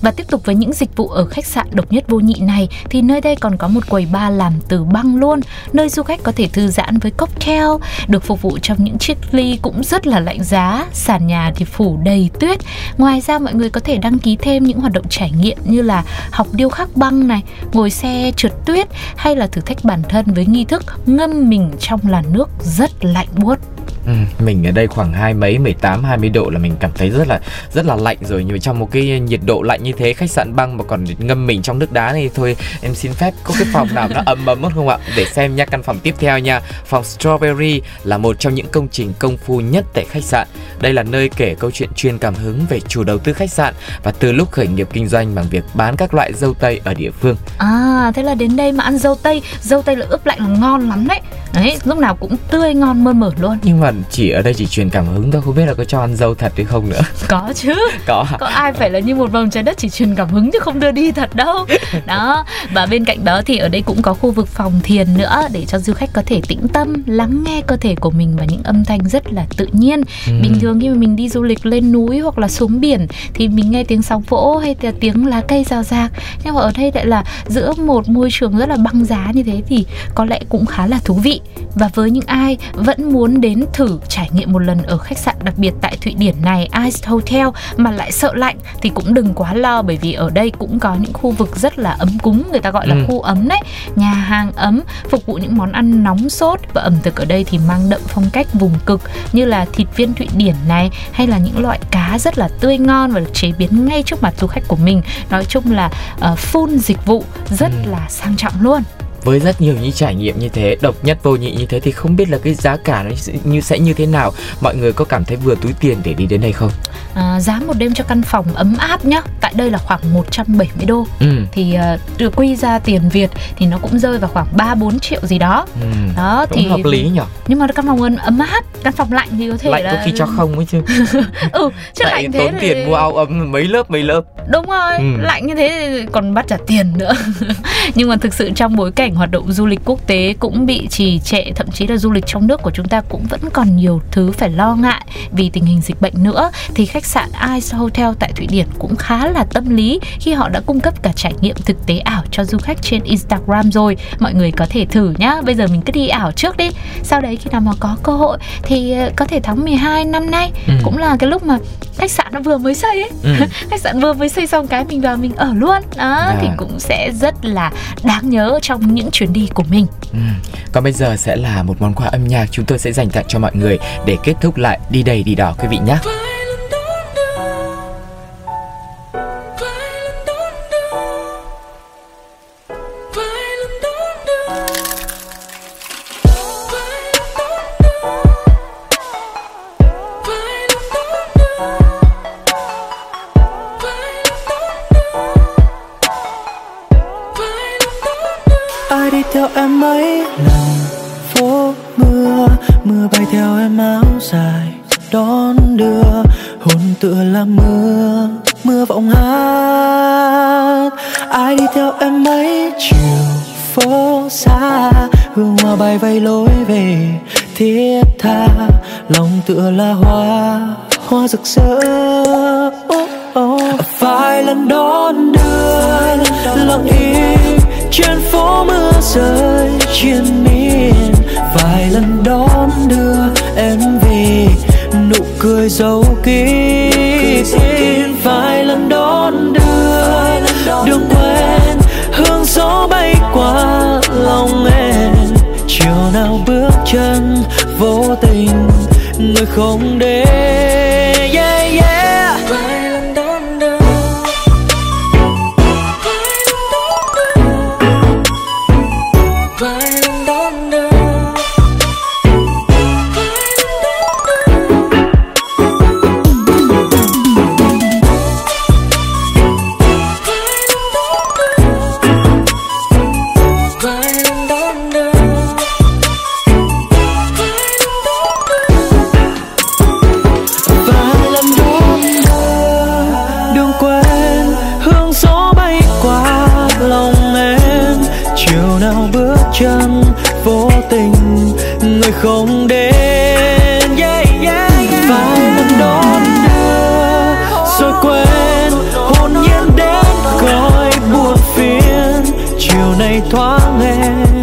Và tiếp tục với những dịch vụ ở khách sạn độc nhất vô nhị này thì nơi đây còn có một quầy bar làm từ băng luôn nơi du khách có thể thư giãn với cocktail được phục vụ trong những chiếc ly cũng rất là lạnh giá sàn nhà thì phủ đầy tuyết. Ngoài ra mọi người có thể đăng ký thêm những hoạt động trải nghiệm như là học điêu khắc băng này ngồi xe trượt tuyết hay là thử thách bản thân với nghi thức ngâm mình trong làn nước rất lạnh buốt Ừ, mình ở đây khoảng hai mấy 18 20 độ là mình cảm thấy rất là rất là lạnh rồi. Nhưng mà trong một cái nhiệt độ lạnh như thế khách sạn băng mà còn ngâm mình trong nước đá này thôi em xin phép có cái phòng nào nó ấm ấm không ạ? Để xem nha căn phòng tiếp theo nha. Phòng Strawberry là một trong những công trình công phu nhất tại khách sạn. Đây là nơi kể câu chuyện truyền cảm hứng về chủ đầu tư khách sạn và từ lúc khởi nghiệp kinh doanh bằng việc bán các loại dâu tây ở địa phương. À thế là đến đây mà ăn dâu tây. Dâu tây là ướp lạnh là ngon lắm đấy. Đấy lúc nào cũng tươi ngon mơn mởn luôn. Nhưng mà chỉ ở đây chỉ truyền cảm hứng thôi không biết là có cho ăn dâu thật hay không nữa. Có chứ. Có hả Có ai phải là như một vòng trái đất chỉ truyền cảm hứng chứ không đưa đi thật đâu. Đó Và bên cạnh đó thì ở đây cũng có khu vực phòng thiền nữa Để cho du khách có thể tĩnh tâm Lắng nghe cơ thể của mình và những âm thanh rất là tự nhiên. Bình thường khi mà mình đi du lịch lên núi hoặc là xuống biển Thì mình nghe tiếng sóng vỗ hay là tiếng lá cây rào rạc. Nhưng mà ở đây lại là giữa một môi trường rất là băng giá như thế Thì có lẽ cũng khá là thú vị. Và với những ai vẫn muốn đến thử trải nghiệm một lần ở khách sạn đặc biệt tại Thụy Điển này Ice Hotel mà lại sợ lạnh thì cũng đừng quá lo bởi vì ở đây cũng có những khu vực rất là ấm cúng người ta gọi là Ừ. khu ấm đấy nhà hàng ấm phục vụ những món ăn nóng sốt và ẩm thực ở đây thì mang đậm phong cách vùng cực như là thịt viên Thụy Điển này hay là những loại cá rất là tươi ngon và được chế biến ngay trước mặt du khách của mình nói chung là uh, full dịch vụ rất Ừ. là sang trọng luôn với rất nhiều những trải nghiệm như thế, độc nhất vô nhị như thế thì không biết là cái giá cả nó như, sẽ như thế nào. Mọi người có cảm thấy vừa túi tiền để đi đến đây không? À, giá một đêm cho căn phòng ấm áp nhá tại đây là khoảng 170 đô ừ. thì được quy ra tiền Việt thì nó cũng rơi vào khoảng 3 4 triệu gì đó. ừ. Đó cũng thì hợp lý nhỉ nhưng mà căn phòng ấm- áp, căn phòng lạnh thì có thể lạnh là có khi cho không ấy chứ Ừ, chứ lạnh thế tốn thì... tiền mua áo ấm mấy lớp mấy lớp Đúng rồi, Ừ. lạnh như thế thì còn bắt trả tiền nữa. Nhưng mà thực sự trong bối cảnh hoạt động du lịch quốc tế cũng bị trì trệ, thậm chí là du lịch trong nước của chúng ta cũng vẫn còn nhiều thứ phải lo ngại vì tình hình dịch bệnh nữa thì khách sạn Ice Hotel tại Thụy Điển cũng khá là tâm lý khi họ đã cung cấp cả trải nghiệm thực tế ảo cho du khách trên Instagram rồi. Mọi người có thể thử nhá. Bây giờ mình cứ đi ảo trước đi. Sau đấy khi nào mà có cơ hội thì ờ, có thể tháng 12 năm nay Ừ. cũng là cái lúc mà khách sạn nó vừa mới xây ấy ừ. khách sạn vừa mới xây xong cái mình vào mình ở luôn đó À. thì cũng sẽ rất là đáng nhớ trong những chuyến đi của mình Ừ. Còn bây giờ sẽ là một món quà âm nhạc chúng tôi sẽ dành tặng cho mọi người để kết thúc lại đi đầy đi đỏ quý vị nhé. Mưa bay theo em áo dài đón đưa hồn tựa là mưa. Mưa vọng hát ai đi theo em mấy chiều phố xa? Hương hoa bay vây lối về thiết tha lòng tựa là hoa hoa rực rỡ. Oh, oh. vài lần đón đưa lòng yêu trên phố mưa rơi trên miền vài lần đón đưa em về, nụ cười dấu kín vài lần đón đưa đường quen hương gió bay qua lòng em chiều nào bước chân vô tình người không đến. Chiều nay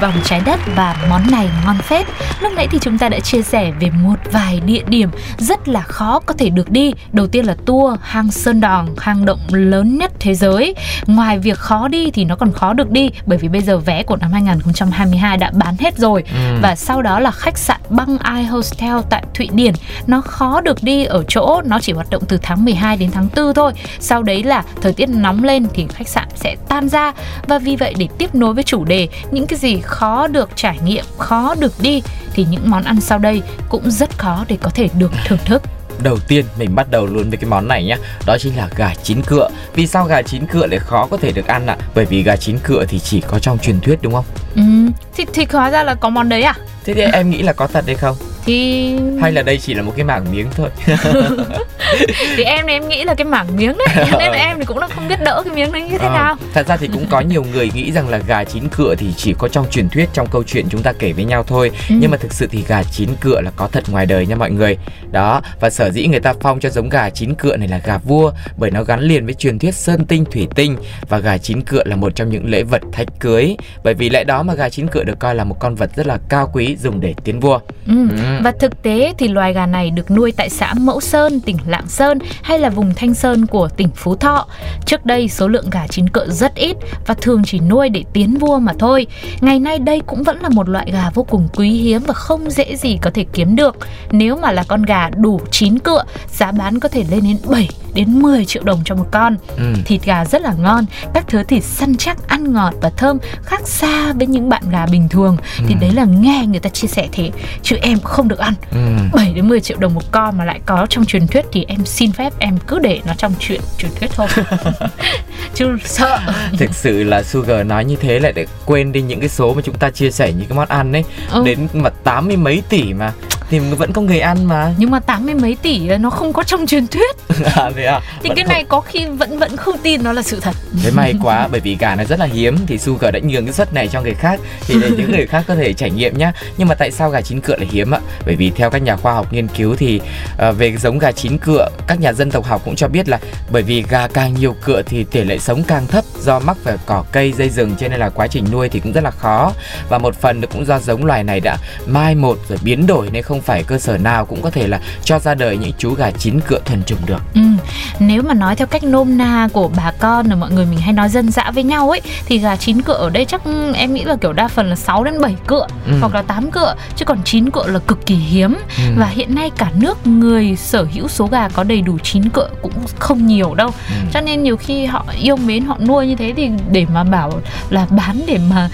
vòng trái đất chúng ta đã chia sẻ về một vài địa điểm rất là khó có thể được đi. Đầu tiên là tour hang Sơn Đòn, hang động lớn nhất thế giới. Ngoài việc khó đi thì nó còn khó được đi bởi vì bây giờ vé của năm 2022 đã bán hết rồi. Ừ. Và sau đó là khách sạn Băng Ai Hostel tại Thụy Điển. Nó khó được đi ở chỗ nó chỉ hoạt động từ tháng 12 đến tháng 4 thôi. Sau đấy là thời tiết nóng lên thì khách sạn sẽ tan ra và vì vậy để tiếp nối với chủ đề những cái gì khó được trải nghiệm khó được đi thì những món ăn sau đây cũng rất khó để có thể được thưởng thức. Đầu tiên mình bắt đầu luôn với cái món này nhá. Đó chính là gà chín cựa. Vì sao gà chín cựa lại khó có thể được ăn ạ? Bởi vì gà chín cựa thì chỉ có trong truyền thuyết đúng không? Ừ, thì, thì hóa ra là có món đấy à? Thế thì em nghĩ là có thật hay không thì Hay là đây chỉ là một cái mảng miếng thôi? Thì em thì em nghĩ là cái mảng miếng đấy nên là em thì cũng đã không biết đỡ cái miếng đấy như thế Ờ, nào. Thật ra thì cũng có nhiều người nghĩ rằng là gà chín cựa thì chỉ có trong truyền thuyết trong câu chuyện chúng ta kể với nhau thôi. Ừ. Nhưng mà thực sự thì gà chín cựa là có thật ngoài đời nha mọi người. Đó, và sở dĩ người ta phong cho giống gà chín cựa này là gà vua Bởi nó gắn liền với truyền thuyết sơn tinh thủy tinh. Và gà chín cựa là một trong những lễ vật thách cưới. Bởi vì lẽ đó mà gà chín cựa được coi là một con vật rất là cao quý dùng để tiến vua. Ừ. Ừ. Và thực tế thì loài gà này được nuôi tại xã Mẫu Sơn, tỉnh Lạng Sơn hay là vùng Thanh Sơn của tỉnh Phú Thọ. Trước đây số lượng gà chín cựa rất ít và thường chỉ nuôi để tiến vua mà thôi. Ngày nay đây cũng vẫn là một loại gà vô cùng quý hiếm và không dễ gì có thể kiếm được. Nếu mà là con gà đủ chín cựa, giá bán có thể lên đến 7 đến 10 triệu đồng cho một con. Ừ. Thịt gà rất là ngon, các thứ thịt săn chắc, ăn ngọt và thơm khác xa với những bạn gà bình thường. Thì đấy là nghe người ta chia sẻ thế, chứ em không được ăn. Ừ. 7 đến 10 triệu đồng một con mà lại có trong truyền thuyết thì em xin phép em cứ để nó trong chuyện truyền thuyết thôi. chứ sợ. Thực sự là Sugar nói như thế lại để quên đi những cái số mà chúng ta chia sẻ những cái món ăn ấy Ừ. Đến mà tám mươi mấy tỷ mà Thì vẫn có người ăn mà Nhưng mà tám mươi mấy tỷ nó không có trong truyền thuyết à, thế à? thì Vẫn cái không- này có khi vẫn vẫn không tin nó là sự thật. Thế may quá bởi vì gà nó rất là hiếm thì Sugar đã nhường cái suất này cho người khác thì để những người khác có thể trải nghiệm nhá. Nhưng mà tại sao gà chín cựa lại hiếm ạ? Bởi vì theo các nhà khoa học nghiên cứu thì ờ, về giống gà chín cựa, các nhà dân tộc học cũng cho biết là bởi vì gà càng nhiều cựa thì tỷ lệ sống càng thấp do mắc phải cỏ cây, dây rừng cho nên là quá trình nuôi thì cũng rất là khó. Và một phần cũng do giống loài này đã mai một rồi biến đổi nên không phải cơ sở nào cũng có thể là cho ra đời những chú gà chín cựa thuần chủng được. Ừ, nếu mà nói theo cách nôm na của bà con là mọi người mình hay nói dân dã với nhau ấy thì gà chín cựa ở đây chắc em nghĩ là kiểu đa phần là 6 đến 7 cựa Ừ. hoặc là 8 cựa chứ còn 9 cựa là cực kỳ hiếm Ừ. và hiện nay cả nước người sở hữu số gà có đầy đủ 9 cựa cũng không nhiều đâu Ừ. cho nên nhiều khi họ yêu mến họ nuôi như thế thì để mà bảo là bán để mà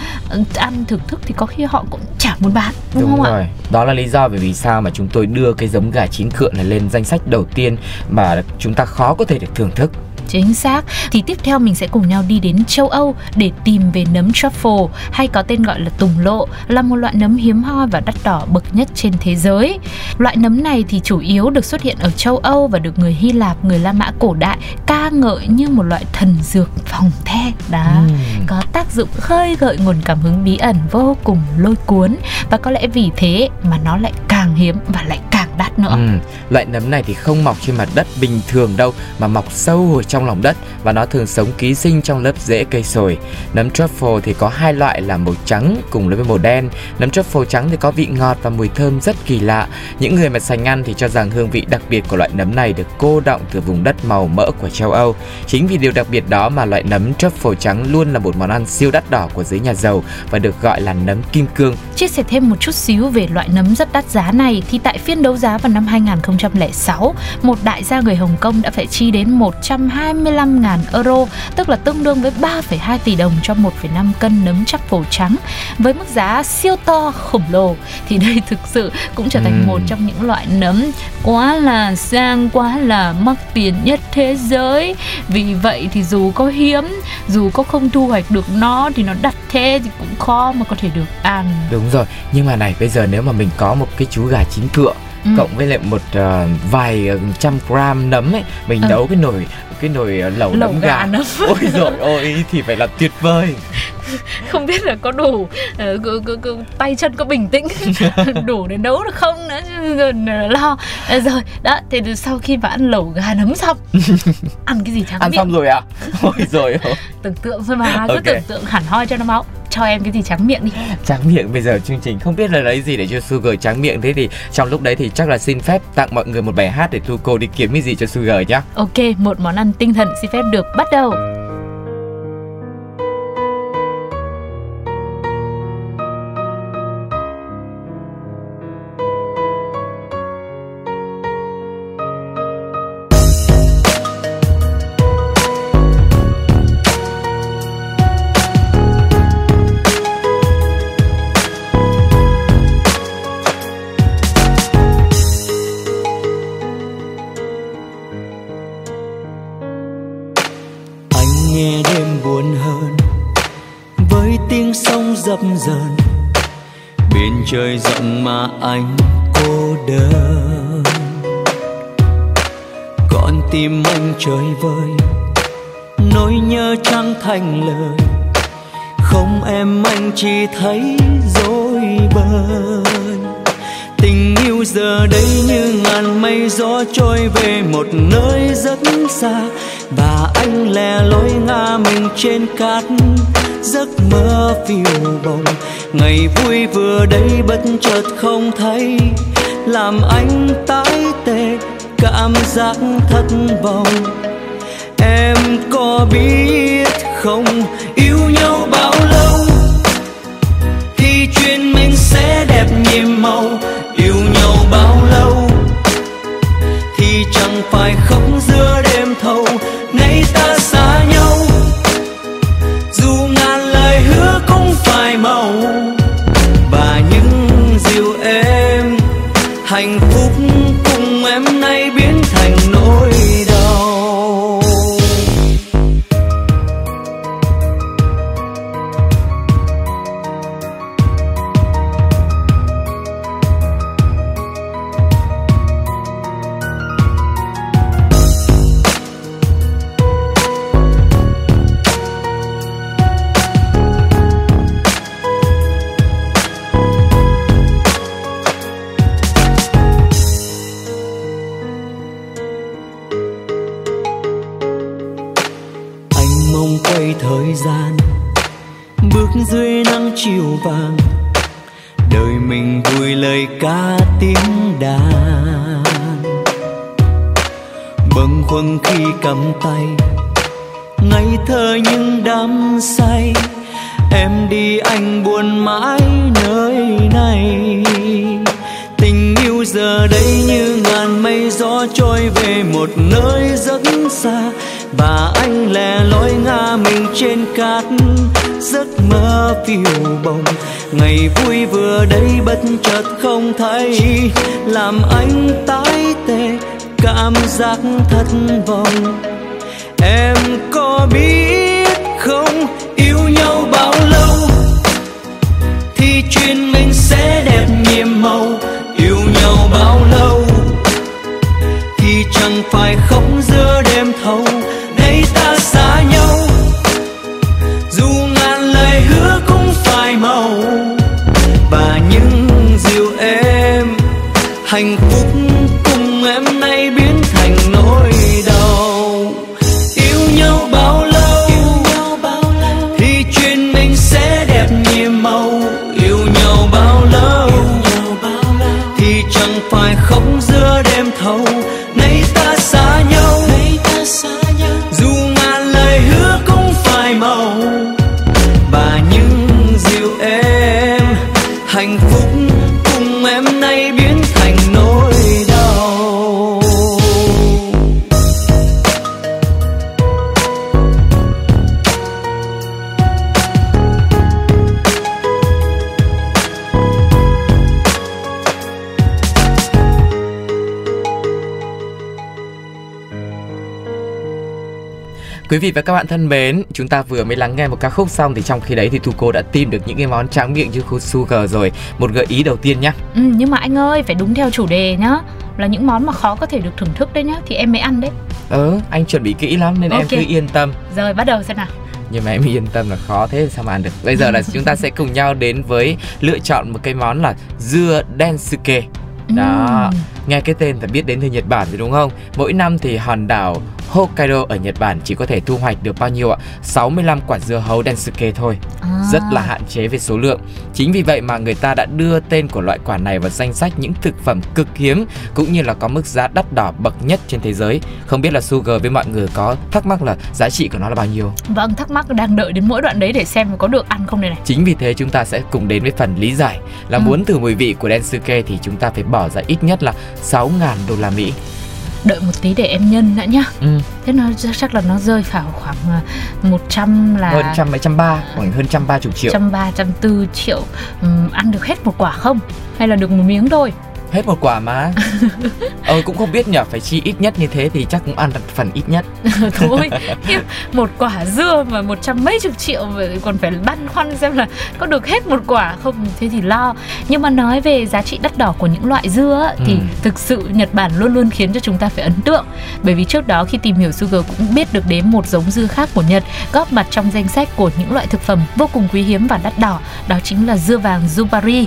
ăn thưởng thức thì có khi họ cũng chả muốn bán đúng, không ạ rồi. Đó là lý do bởi vì sao mà chúng tôi đưa cái giống gà chín cựa này lên danh sách đầu tiên mà chúng ta khó có thể được thưởng thức. Chính xác. Thì tiếp theo mình sẽ cùng nhau đi đến châu Âu để tìm về nấm truffle hay có tên gọi là tùng lộ là một loại nấm hiếm hoi và đắt đỏ bậc nhất trên thế giới. Loại nấm này thì chủ yếu được xuất hiện ở châu Âu và được người Hy Lạp, người La Mã cổ đại ca ngợi như một loại thần dược phòng the. Đó. Ừm. Có tác dụng khơi gợi nguồn cảm hứng bí ẩn vô cùng lôi cuốn và có lẽ vì thế mà nó lại càng hiếm và lại càng đắt nữa. Ừ, loại nấm này thì không mọc trên mặt đất bình thường đâu mà mọc sâu ở trong lòng đất và nó thường sống ký sinh trong lớp rễ cây sồi. Nấm truffle thì có hai loại là màu trắng cùng với màu đen. Nấm truffle trắng thì có vị ngọt và mùi thơm rất kỳ lạ. Những người mà sành ăn thì cho rằng hương vị đặc biệt của loại nấm này được cô đọng từ vùng đất màu mỡ của châu Âu. Chính vì điều đặc biệt đó mà loại nấm truffle trắng luôn là một món ăn siêu đắt đỏ của giới nhà giàu và được gọi là nấm kim cương. Chia sẻ thêm một chút xíu về loại nấm rất đắt giá này thì tại phiên đấu giá vào năm 2006, một đại gia người Hồng Kông đã phải chi đến 125.000 euro, tức là tương đương với 3,2 tỷ đồng cho 1,5 cân nấm chắc phổ trắng. Với mức giá siêu to khổng lồ thì đây thực sự cũng trở thành Ừm. một trong những loại nấm quá là sang, quá là mắc tiền nhất thế giới. Vì vậy thì dù có hiếm, dù có không thu hoạch được nó thì nó đắt thế thì cũng khó mà có thể được ăn. Đúng rồi, nhưng mà này bây giờ nếu mà mình có một cái chú gà chín cựa Ừ. cộng với lại một ờ, vài ờ, trăm gram nấm ấy, mình Ừ. nấu cái nồi cái nồi ờ, lẩu, Lẩu nấm gà gà. nấm. Ôi rồi ôi thì phải là tuyệt vời. không biết là có đủ ờ, c- c- c- tay chân có bình tĩnh đủ để nấu được không nữa chứ rồi lo Ờ, rồi đó thì từ sau khi mà ăn lẩu gà nấm xong ăn cái gì trắng Ăn miệng xong rồi à? Ôi rồi tưởng tượng thôi mà cứ Ok. tưởng tượng hẳn hoi cho nó máu cho em cái gì trắng miệng đi tráng miệng bây giờ chương trình không biết là lấy gì để cho Sugar tráng miệng thế thì trong lúc đấy thì chắc là xin phép tặng mọi người một bài hát để thu cô đi kiếm cái gì cho Sugar nhá. ok một món ăn tinh thần xin phép được bắt đầu. Thành lời. Không em anh chỉ thấy dối bời. Tình yêu giờ đây như ngàn mây gió trôi về một nơi rất xa. Và anh lẻ loi ngã mình trên cát, giấc mơ phiêu bồng. Ngày vui vừa đây bất chợt không thấy, làm anh tái tê cảm giác thất vọng. Em có biết không yêu nhau bao lâu. Thì chuyện mình sẽ đẹp nhiệm màu, yêu nhau bao lâu. Thì chẳng phải khóc giữa đêm Quý vị và các bạn thân mến, chúng ta vừa mới lắng nghe một ca khúc xong thì trong khi đấy thì Tuco đã tìm được những cái món tráng miệng như sugar rồi. Một gợi ý đầu tiên nhá. Ừ, nhưng mà anh ơi phải đúng theo chủ đề nhá là những món mà khó có thể được thưởng thức đấy nhá thì em mới ăn đấy Ờ, anh chuẩn bị kỹ lắm nên em Ok. cứ yên tâm. rồi bắt đầu xem nào Nhưng mà em yên tâm là khó thế sao mà ăn được. Bây giờ là chúng ta sẽ cùng nhau đến với lựa chọn một cái món là dưa densuke. Đó, Ừm. nghe cái tên là biết đến từ Nhật Bản rồi đúng không? Mỗi năm thì hòn đảo Hokkaido ở Nhật Bản chỉ có thể thu hoạch được bao nhiêu ạ? 65 quả dưa hấu densuke thôi. À. rất là hạn chế về số lượng. Chính vì vậy mà người ta đã đưa tên của loại quả này vào danh sách những thực phẩm cực hiếm cũng như là có mức giá đắt đỏ bậc nhất trên thế giới. Không biết là Sugar với mọi người có thắc mắc là giá trị của nó là bao nhiêu? Vâng, thắc mắc đang đợi đến mỗi đoạn đấy để xem có được ăn không đây này. Chính vì thế chúng ta sẽ cùng đến với phần lý giải là Ừ. muốn thử mùi vị của Densuke thì chúng ta phải bỏ ra ít nhất là 6.000 đô la Mỹ. Đợi một tí để em nhân đã nhá. Ừ. Thế nó chắc là nó rơi vào khoảng à, 100 là Hơn trăm mấy trăm ba, khoảng hơn trăm ba chục triệu. trăm ba trăm tư triệu Ừm, ăn được hết một quả không hay là được một miếng thôi Hết một quả mà. Ờ cũng không biết nhở Phải chi ít nhất như thế thì chắc cũng ăn được phần ít nhất. Thôi một quả dưa mà một trăm mấy chục triệu mà còn phải băn khoăn xem là có được hết một quả không thế thì lo. Nhưng mà nói về giá trị đắt đỏ của những loại dưa thì Ừ. thực sự Nhật Bản luôn luôn khiến cho chúng ta phải ấn tượng. Bởi vì trước đó khi tìm hiểu Sugar cũng biết được đến một giống dưa khác của Nhật góp mặt trong danh sách của những loại thực phẩm vô cùng quý hiếm và đắt đỏ đó chính là dưa vàng Yubari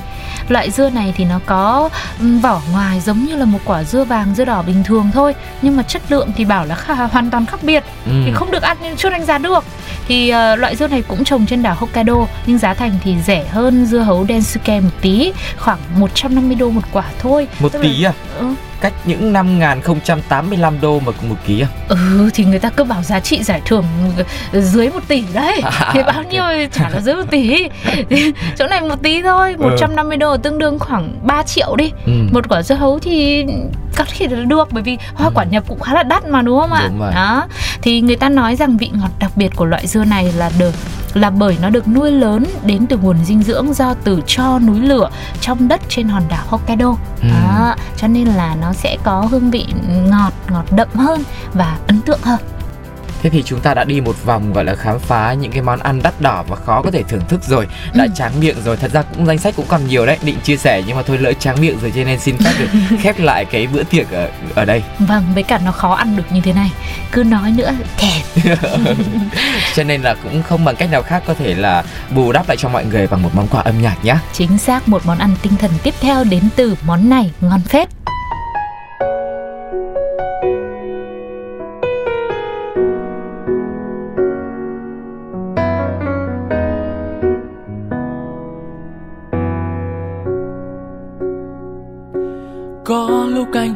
loại dưa này thì nó có ừm, vỏ ngoài giống như là một quả dưa vàng dưa đỏ bình thường thôi nhưng mà chất lượng thì bảo là khá, hoàn toàn khác biệt. Ừ. thì không được ăn nhưng chưa đánh giá được. Thì ờ, loại dưa này cũng trồng trên đảo Hokkaido nhưng giá thành thì rẻ hơn dưa hấu Densuke một tí khoảng 150 đô một quả thôi. Một Tức là- tí à? Ừ, Cách những 5.085 đô mà cùng một ký à? Ừ thì người ta cứ bảo giá trị giải thưởng dưới một tỷ đấy. À, thì bao nhiêu thì chả là dưới một tỷ. Thì chỗ này một tí thôi 150 đô tương đương khoảng 3 triệu đi. Ừ. một quả dưa hấu thì có thể là được bởi vì hoa quả nhập cũng khá là đắt mà đúng không ạ? Đúng rồi. đó. Thì người ta nói rằng vị ngọt đặc biệt của loại dưa này là được là bởi nó được nuôi lớn đến từ nguồn dinh dưỡng do từ cho núi lửa trong đất trên hòn đảo Hokkaido Ừ. đó cho nên là nó sẽ có hương vị ngọt ngọt đậm hơn và ấn tượng hơn Thế thì chúng ta đã đi một vòng gọi là khám phá những cái món ăn đắt đỏ và khó có thể thưởng thức rồi. Đã Ừ. tráng miệng rồi, thật ra cũng danh sách cũng còn nhiều đấy Định chia sẻ nhưng mà thôi lỡ tráng miệng rồi cho nên xin phép được khép lại cái bữa tiệc ở, ở đây. Vâng với cả nó khó ăn được như thế này. Cứ nói nữa thèm. Cho nên là cũng không bằng cách nào khác có thể là bù đắp lại cho mọi người bằng một món quà âm nhạc nhé chính xác một món ăn tinh thần tiếp theo đến từ món này ngon phết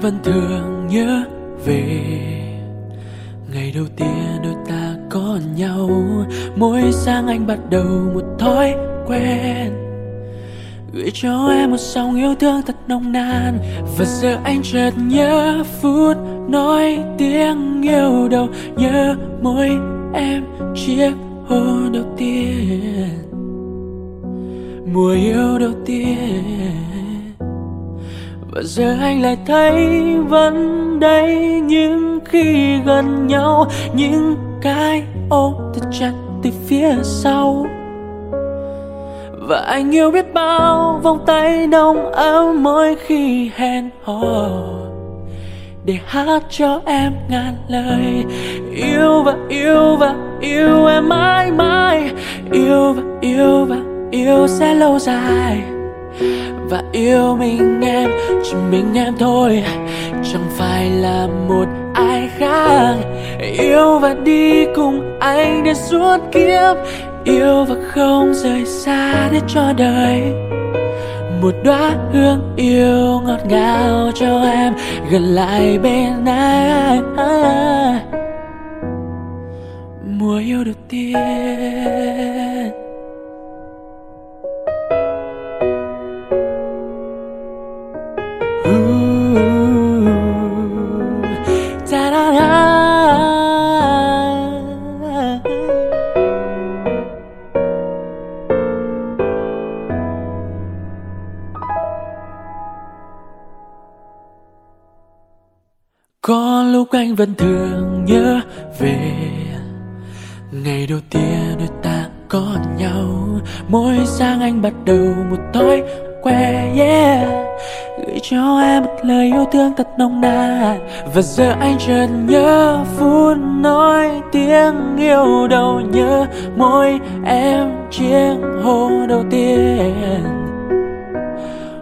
vẫn thường nhớ về. Ngày đầu tiên đôi ta có nhau, Mỗi sáng anh bắt đầu một thói quen. Gửi cho em một dòng yêu thương thật nồng nàn, Và giờ anh chợt nhớ phút nói tiếng yêu đầu, Nhớ môi em chiếc hôn đầu tiên. Mùa yêu đầu tiên và giờ anh lại thấy vẫn đây Nhưng khi gần nhau, Những cái ôm thật chặt từ phía sau. Và anh yêu biết bao Vòng tay nồng ấm mỗi khi hẹn hò. Để hát cho em ngàn lời, yêu và yêu và yêu em mãi mãi, yêu và yêu và yêu sẽ lâu dài và yêu mình em, chỉ mình em thôi. Chẳng phải là một ai khác. Yêu và đi cùng anh đến suốt kiếp. Yêu và không rời xa để cho đời. Một đóa hương yêu ngọt ngào cho em, gần lại bên anh. Mùa yêu đầu tiên lúc anh vẫn thường nhớ về Ngày đầu tiên đôi ta có nhau Mỗi sáng anh bắt đầu một thói quen yeah Gửi cho em một lời yêu thương thật nồng nàn Và giờ anh chợt nhớ phút nói tiếng yêu đầu Nhớ môi em chiếc hôn đầu tiên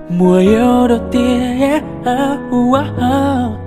Mùa yêu đầu tiên yeah. oh, oh, oh.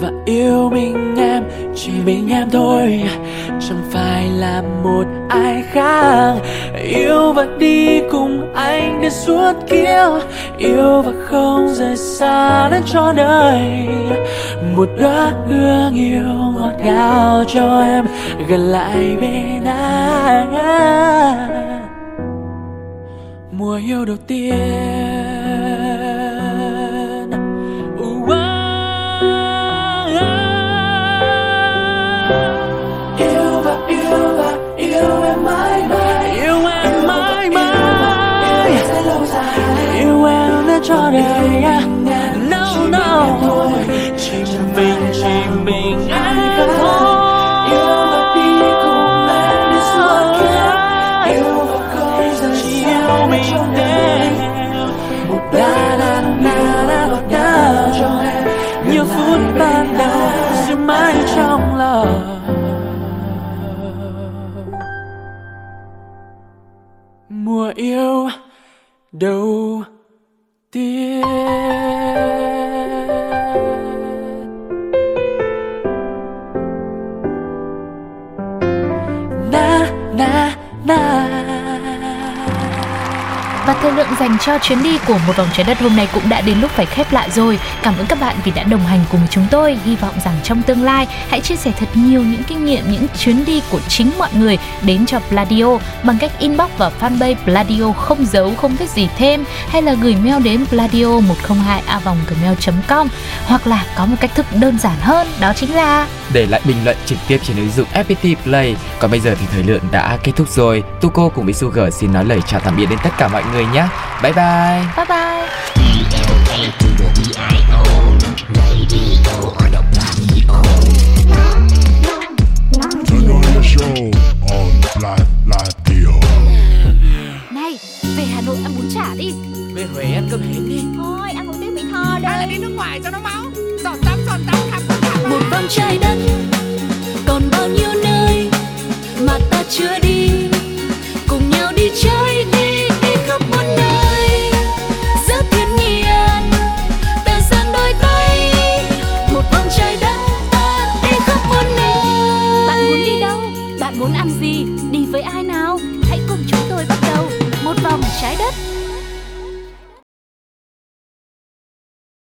và yêu mình em, chỉ mình em thôi. Chẳng phải là một ai khác. Yêu và đi cùng anh đến suốt kiếp. Yêu và không rời xa đến cho đời. Một đóa hương yêu ngọt ngào cho em, gần lại bên anh. Mùa yêu đầu tiên. Cho đời no no. Chỉ mình chỉ mình anh thôi yêu và đi cùng em suốt kiếp yêu và không rời chỉ yêu mình em một la la la la cho em như phút ban đầu giữ mãi trong lòng mùa yêu đầu tiên na na na. Và thời lượng dành cho chuyến đi của một vòng trái đất hôm nay cũng đã đến lúc phải khép lại rồi. Cảm ơn các bạn vì đã đồng hành cùng chúng tôi. Hy vọng rằng trong tương lai hãy chia sẻ thật nhiều những kinh nghiệm, những chuyến đi của chính mọi người đến cho Pladio bằng cách inbox vào fanpage Pladio không giấu không thích gì thêm hay là gửi mail đến pladio 102 a vòng gmail.com hoặc là có một cách thức đơn giản hơn đó chính là để lại bình luận trực tiếp trên ứng dụng FPT Play. Còn bây giờ thì thời lượng đã kết thúc rồi. Tuko cùng với Sugar xin nói lời chào tạm biệt đến tất cả mọi người mình nhé bye bye. Bye bye. Này về hà nội ăn bún chả đi. Về huế ăn cơm hến đi. Thôi ăn một tiếng mỹ tho đây hay là đi nước ngoài cho nó máu? Giòn tắm giòn tắm khám khám một vòng trái đất còn bao nhiêu nơi mà ta chưa